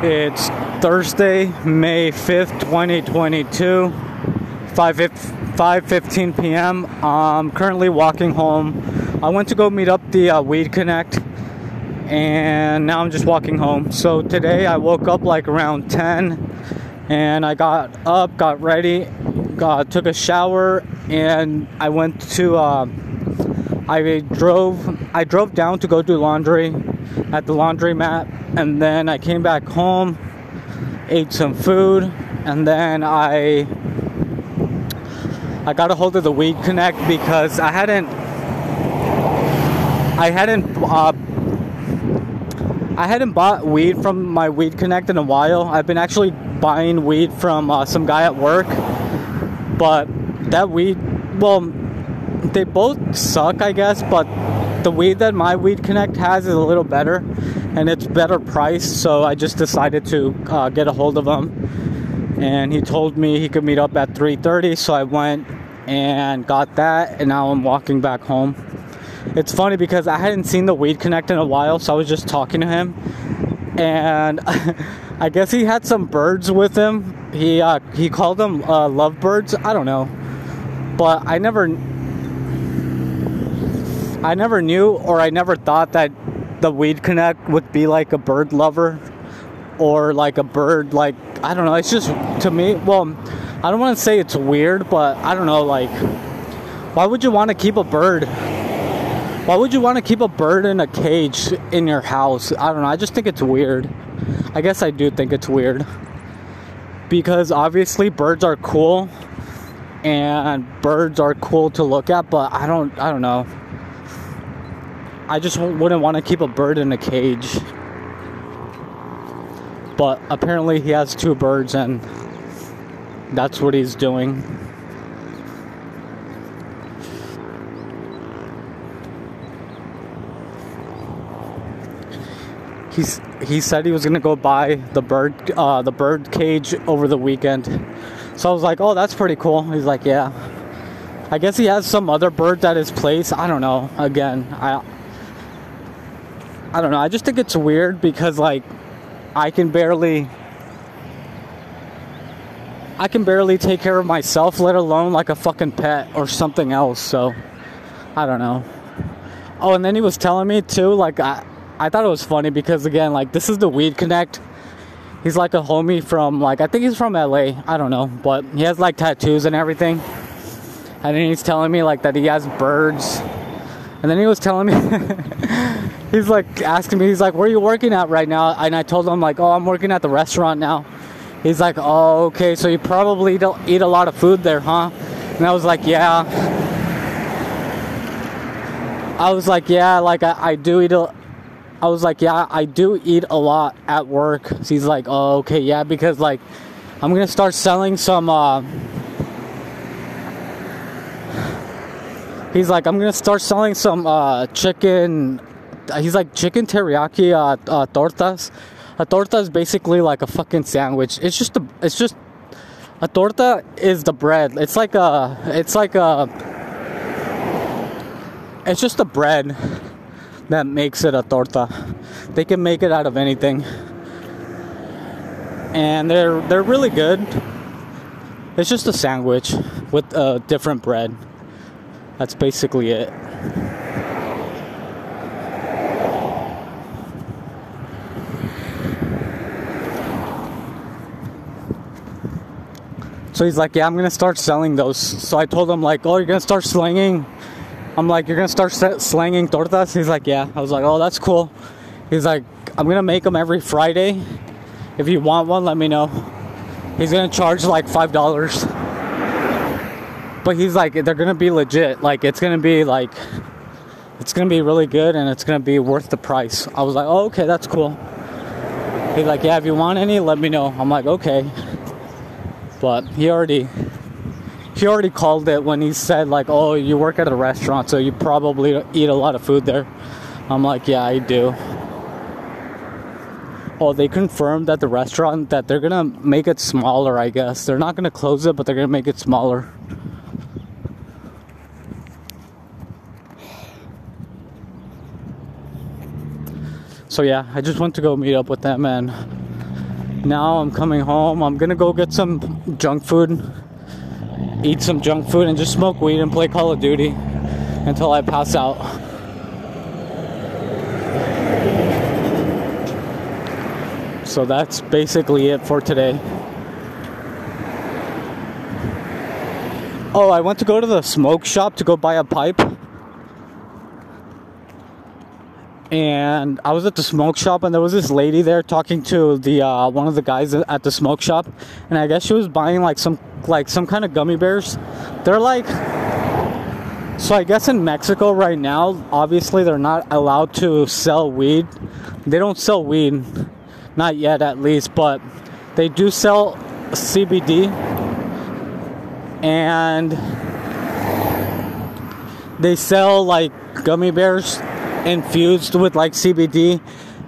It's Thursday, May 5th, 2022, 5 5:15 p.m. I'm currently walking home. I went to go meet up the uh, Weed Connect and now I'm just walking home. So today I woke up like around 10 and I got up, got ready, got, took a shower and I went to uh, I drove I drove down to go do laundry at the laundromat and then I came back home, ate some food, and then I I got a hold of the Weed Connect because I hadn't I hadn't uh, I hadn't bought weed from my Weed Connect in a while. I've been actually buying weed from uh, some guy at work, but that weed, well, they both suck, I guess, but the weed that my Weed Connect has is a little better and it's better priced. So I just decided to uh, get a hold of him, and he told me he could meet up at 3:30. So I went and got that, and now I'm walking back home. It's funny because I hadn't seen the Weed Connect in a while, so I was just talking to him, and I guess he had some birds with him. He uh, he called them uh, lovebirds. I don't know, but I never I never knew or I never thought that the Weed Connect would be like a bird lover or like a bird like I don't know. It's just to me. Well, I don't want to say it's weird, but I don't know. Like, why would you want to keep a bird? Why would you want to keep a bird in a cage in your house? I don't know. I just think it's weird. I guess I do think it's weird because obviously birds are cool and birds are cool to look at, but I don't. I don't know. I just wouldn't want to keep a bird in a cage. But apparently, he has two birds, and that's what he's doing. He's, he said he was gonna go buy the bird uh, the bird cage over the weekend. So I was like, oh, that's pretty cool. He's like, yeah. I guess he has some other birds at his place. I don't know. Again, I I don't know. I just think it's weird because like I can barely I can barely take care of myself, let alone like a fucking pet or something else. So I don't know. Oh, and then he was telling me too, like I I thought it was funny because again, like this is the Weed Connect. He's like a homie from like I think he's from LA. I don't know, but he has like tattoos and everything. And then he's telling me like that he has birds. And then he was telling me he's like asking me, he's like, where are you working at right now? And I told him like, oh, I'm working at the restaurant now. He's like, oh, okay, so you probably don't eat a lot of food there, huh? And I was like, yeah. I was like, yeah, like I, I do eat a. I was like, yeah, I do eat a lot at work. So he's like, oh, okay, yeah, because like, I'm gonna start selling some. Uh, he's like, I'm gonna start selling some uh, chicken he's like chicken teriyaki uh, uh, tortas. A torta is basically like a fucking sandwich. It's just a, it's just a torta is the bread. It's like a, it's like a, it's just a bread that makes it a torta. They can make it out of anything, and they're they're really good. It's just a sandwich with a different bread. That's basically it. So he's like, yeah, I'm gonna start selling those. So I told him like, oh, you're gonna start slinging. I'm like, you're gonna start slanging tortas. He's like, yeah. I was like, oh, that's cool. He's like, I'm gonna make them every Friday. If you want one, let me know. He's gonna charge like five dollars. But he's like, they're gonna be legit. Like, it's gonna be like, it's gonna be really good and it's gonna be worth the price. I was like, oh, okay, that's cool. He's like, yeah, if you want any, let me know. I'm like, okay. But he already he already called it when he said like, "Oh, you work at a restaurant, so you probably eat a lot of food there." I'm like, "Yeah, I do." Oh, they confirmed that the restaurant that they're gonna make it smaller. I guess they're not gonna close it, but they're gonna make it smaller. So yeah, I just went to go meet up with that and now I'm coming home. I'm gonna go get some junk food, eat some junk food, and just smoke weed and play Call of Duty until I pass out. So that's basically it for today. Oh, I went to go to the smoke shop to go buy a pipe. And I was at the smoke shop, and there was this lady there talking to the uh, one of the guys at the smoke shop, and I guess she was buying like some like some kind of gummy bears. They're like, so I guess in Mexico right now, obviously they're not allowed to sell weed. They don't sell weed not yet, at least, but they do sell CBD. And they sell like gummy bears infused with like CBD.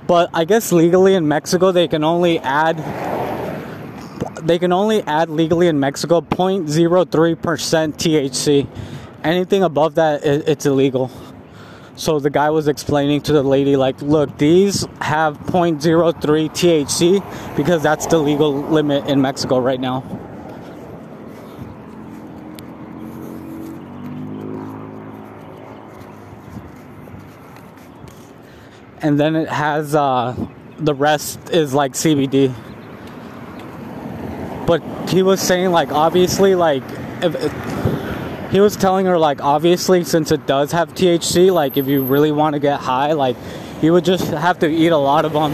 But I guess legally in Mexico, they can only add. They can only add legally in Mexico 0.03% THC. Anything above that, it's illegal. So the guy was explaining to the lady, like, look, these have 0.03 THC because that's the legal limit in Mexico right now. And then it has uh, the rest is like CBD. But he was saying, like, obviously, like, if, he was telling her like obviously since it does have THC, like if you really want to get high, like you would just have to eat a lot of them.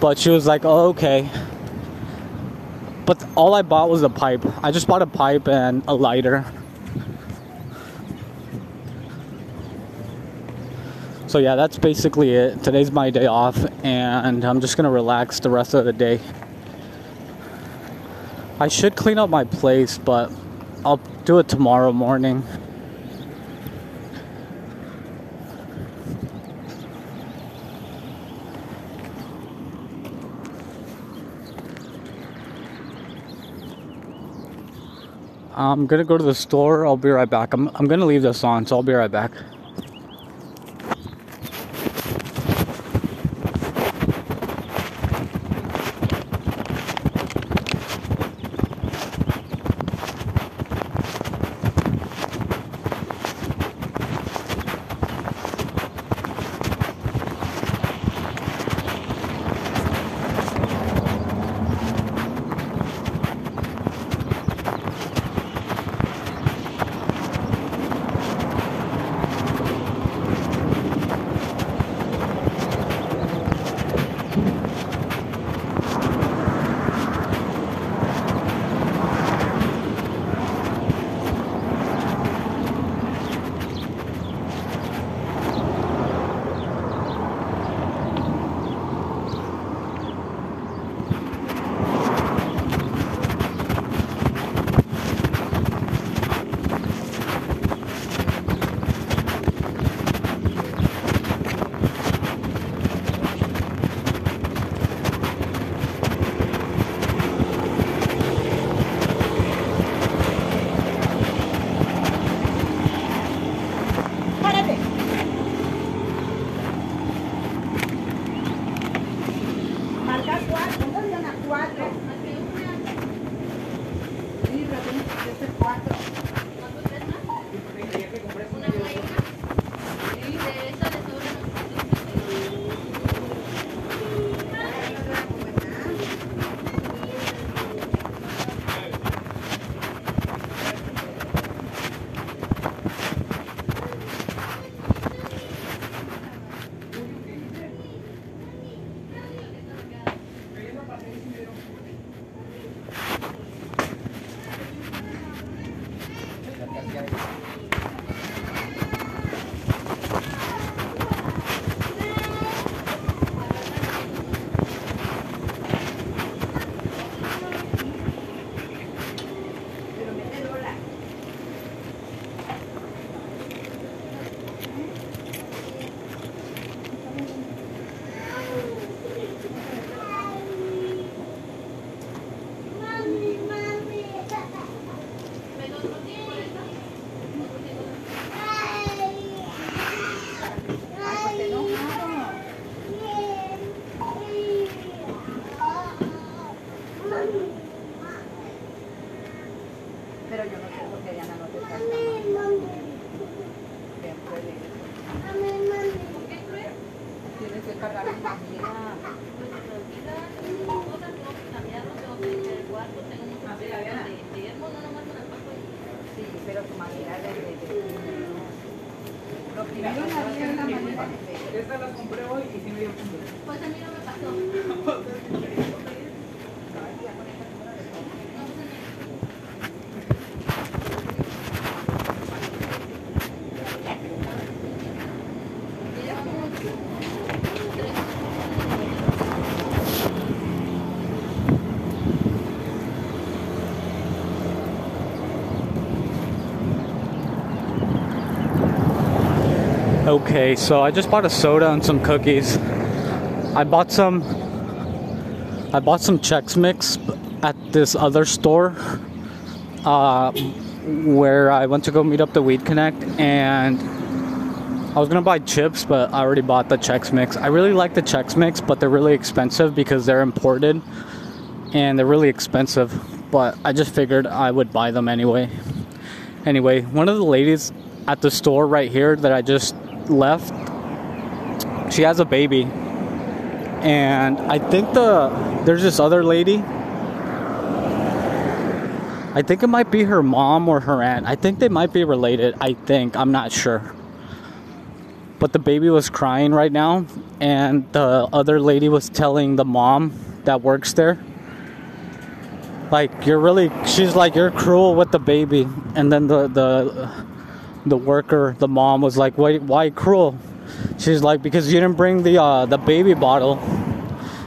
But she was like, "Oh, okay." But all I bought was a pipe. I just bought a pipe and a lighter. So yeah, that's basically it. Today's my day off and I'm just to relax the rest of the day. I should clean up my place, but I'll do it tomorrow morning. I'm gonna go to the store. I'll be right back. I'm, I'm gonna leave this on, so I'll be right back. Esta la compré hoy y sí me dio punto. Pues a mí no me pasó. Okay, so I just bought a soda and some cookies. I bought some I bought some Chex Mix at this other store uh, where I went to go meet up the Weed Connect and I was gonna buy chips, but I already bought the Chex Mix. I really like the Chex Mix, but they're really expensive because they're imported and they're really expensive. But I just figured I would buy them anyway. Anyway, one of the ladies at the store right here that I just left, she has a baby. And I think the there's this other lady. I think it might be her mom or her aunt. I think they might be related. I think. I'm not sure. But the baby was crying right now and the other lady was telling the mom that works there like you're really she's like you're cruel with the baby and then the the the worker the mom was like why why cruel? She's like because you didn't bring the uh the baby bottle.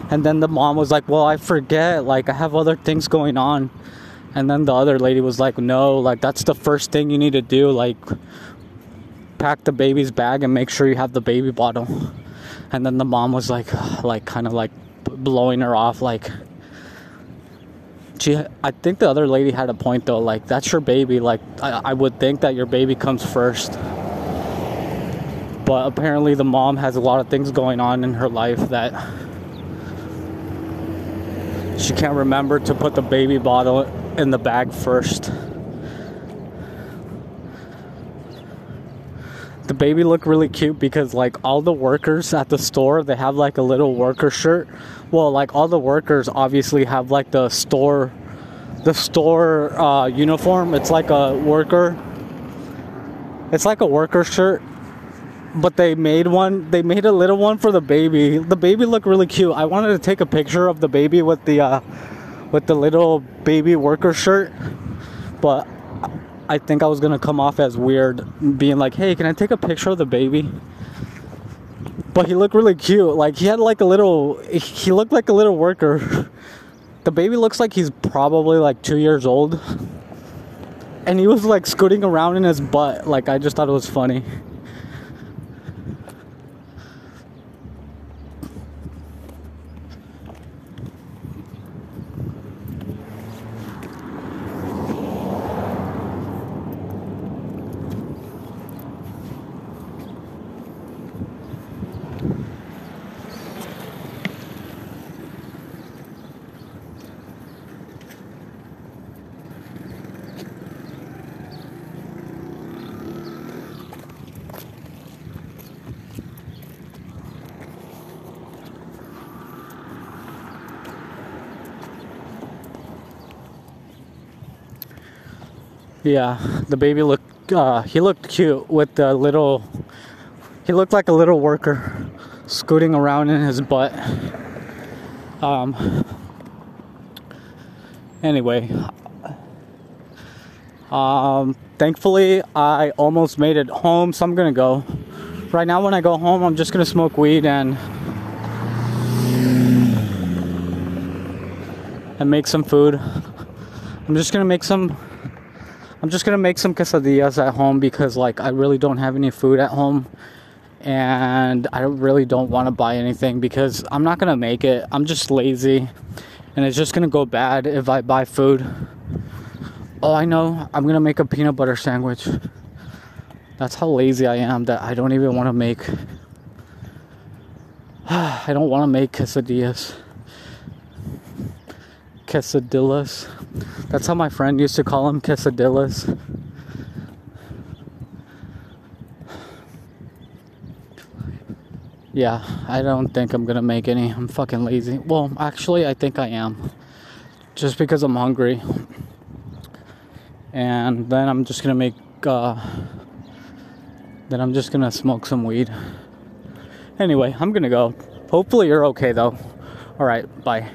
And then the mom was like well i forget like i have other things going on. And then the other lady was like no like that's the first thing you need to do like pack the baby's bag and make sure you have the baby bottle. And then the mom was like like kind of like blowing her off like she i think the other lady had a point though like that's your baby like I, I would think that your baby comes first. But apparently the mom has a lot of things going on in her life that she can't remember to put the baby bottle in the bag first the baby looked really cute because like all the workers at the store they have like a little worker shirt. Well like all the workers obviously have like the store the store uh, uniform. It's like a worker it's like a worker shirt but they made one they made a little one for the baby. The baby looked really cute. I wanted to take a picture of the baby with the uh, with the little baby worker shirt but I think I was gonna come off as weird, being like, "Hey, can I take a picture of the baby?" But he looked really cute. Like he had like a little. He looked like a little worker. The baby looks like he's probably like two years old, and he was like scooting around in his butt. Like I just thought it was funny. Yeah, the baby looked. Uh, he looked cute with the little. He looked like a little worker, scooting around in his butt. Um. Anyway. Um. Thankfully, I almost made it home, so I'm gonna go. Right now, when I go home, I'm just gonna smoke weed and. And make some food. I'm just gonna make some I'm just gonna make some quesadillas at home because like I really don't have any food at home and I really don't want to buy anything because I'm not gonna make it. I'm just lazy and it's just gonna go bad if I buy food. Oh, I know. I'm gonna make a peanut butter sandwich. That's how lazy I am that I don't even want to make. I don't want to make quesadillas. Quesadillas. That's how my friend used to call them quesadillas. Yeah, I don't think I'm gonna make any. I'm fucking lazy. Well, actually, I think I am. Just because I'm hungry. And then I'm just gonna make, uh, then I'm just gonna smoke some weed. Anyway, I'm gonna go. Hopefully, you're okay though. Alright, bye.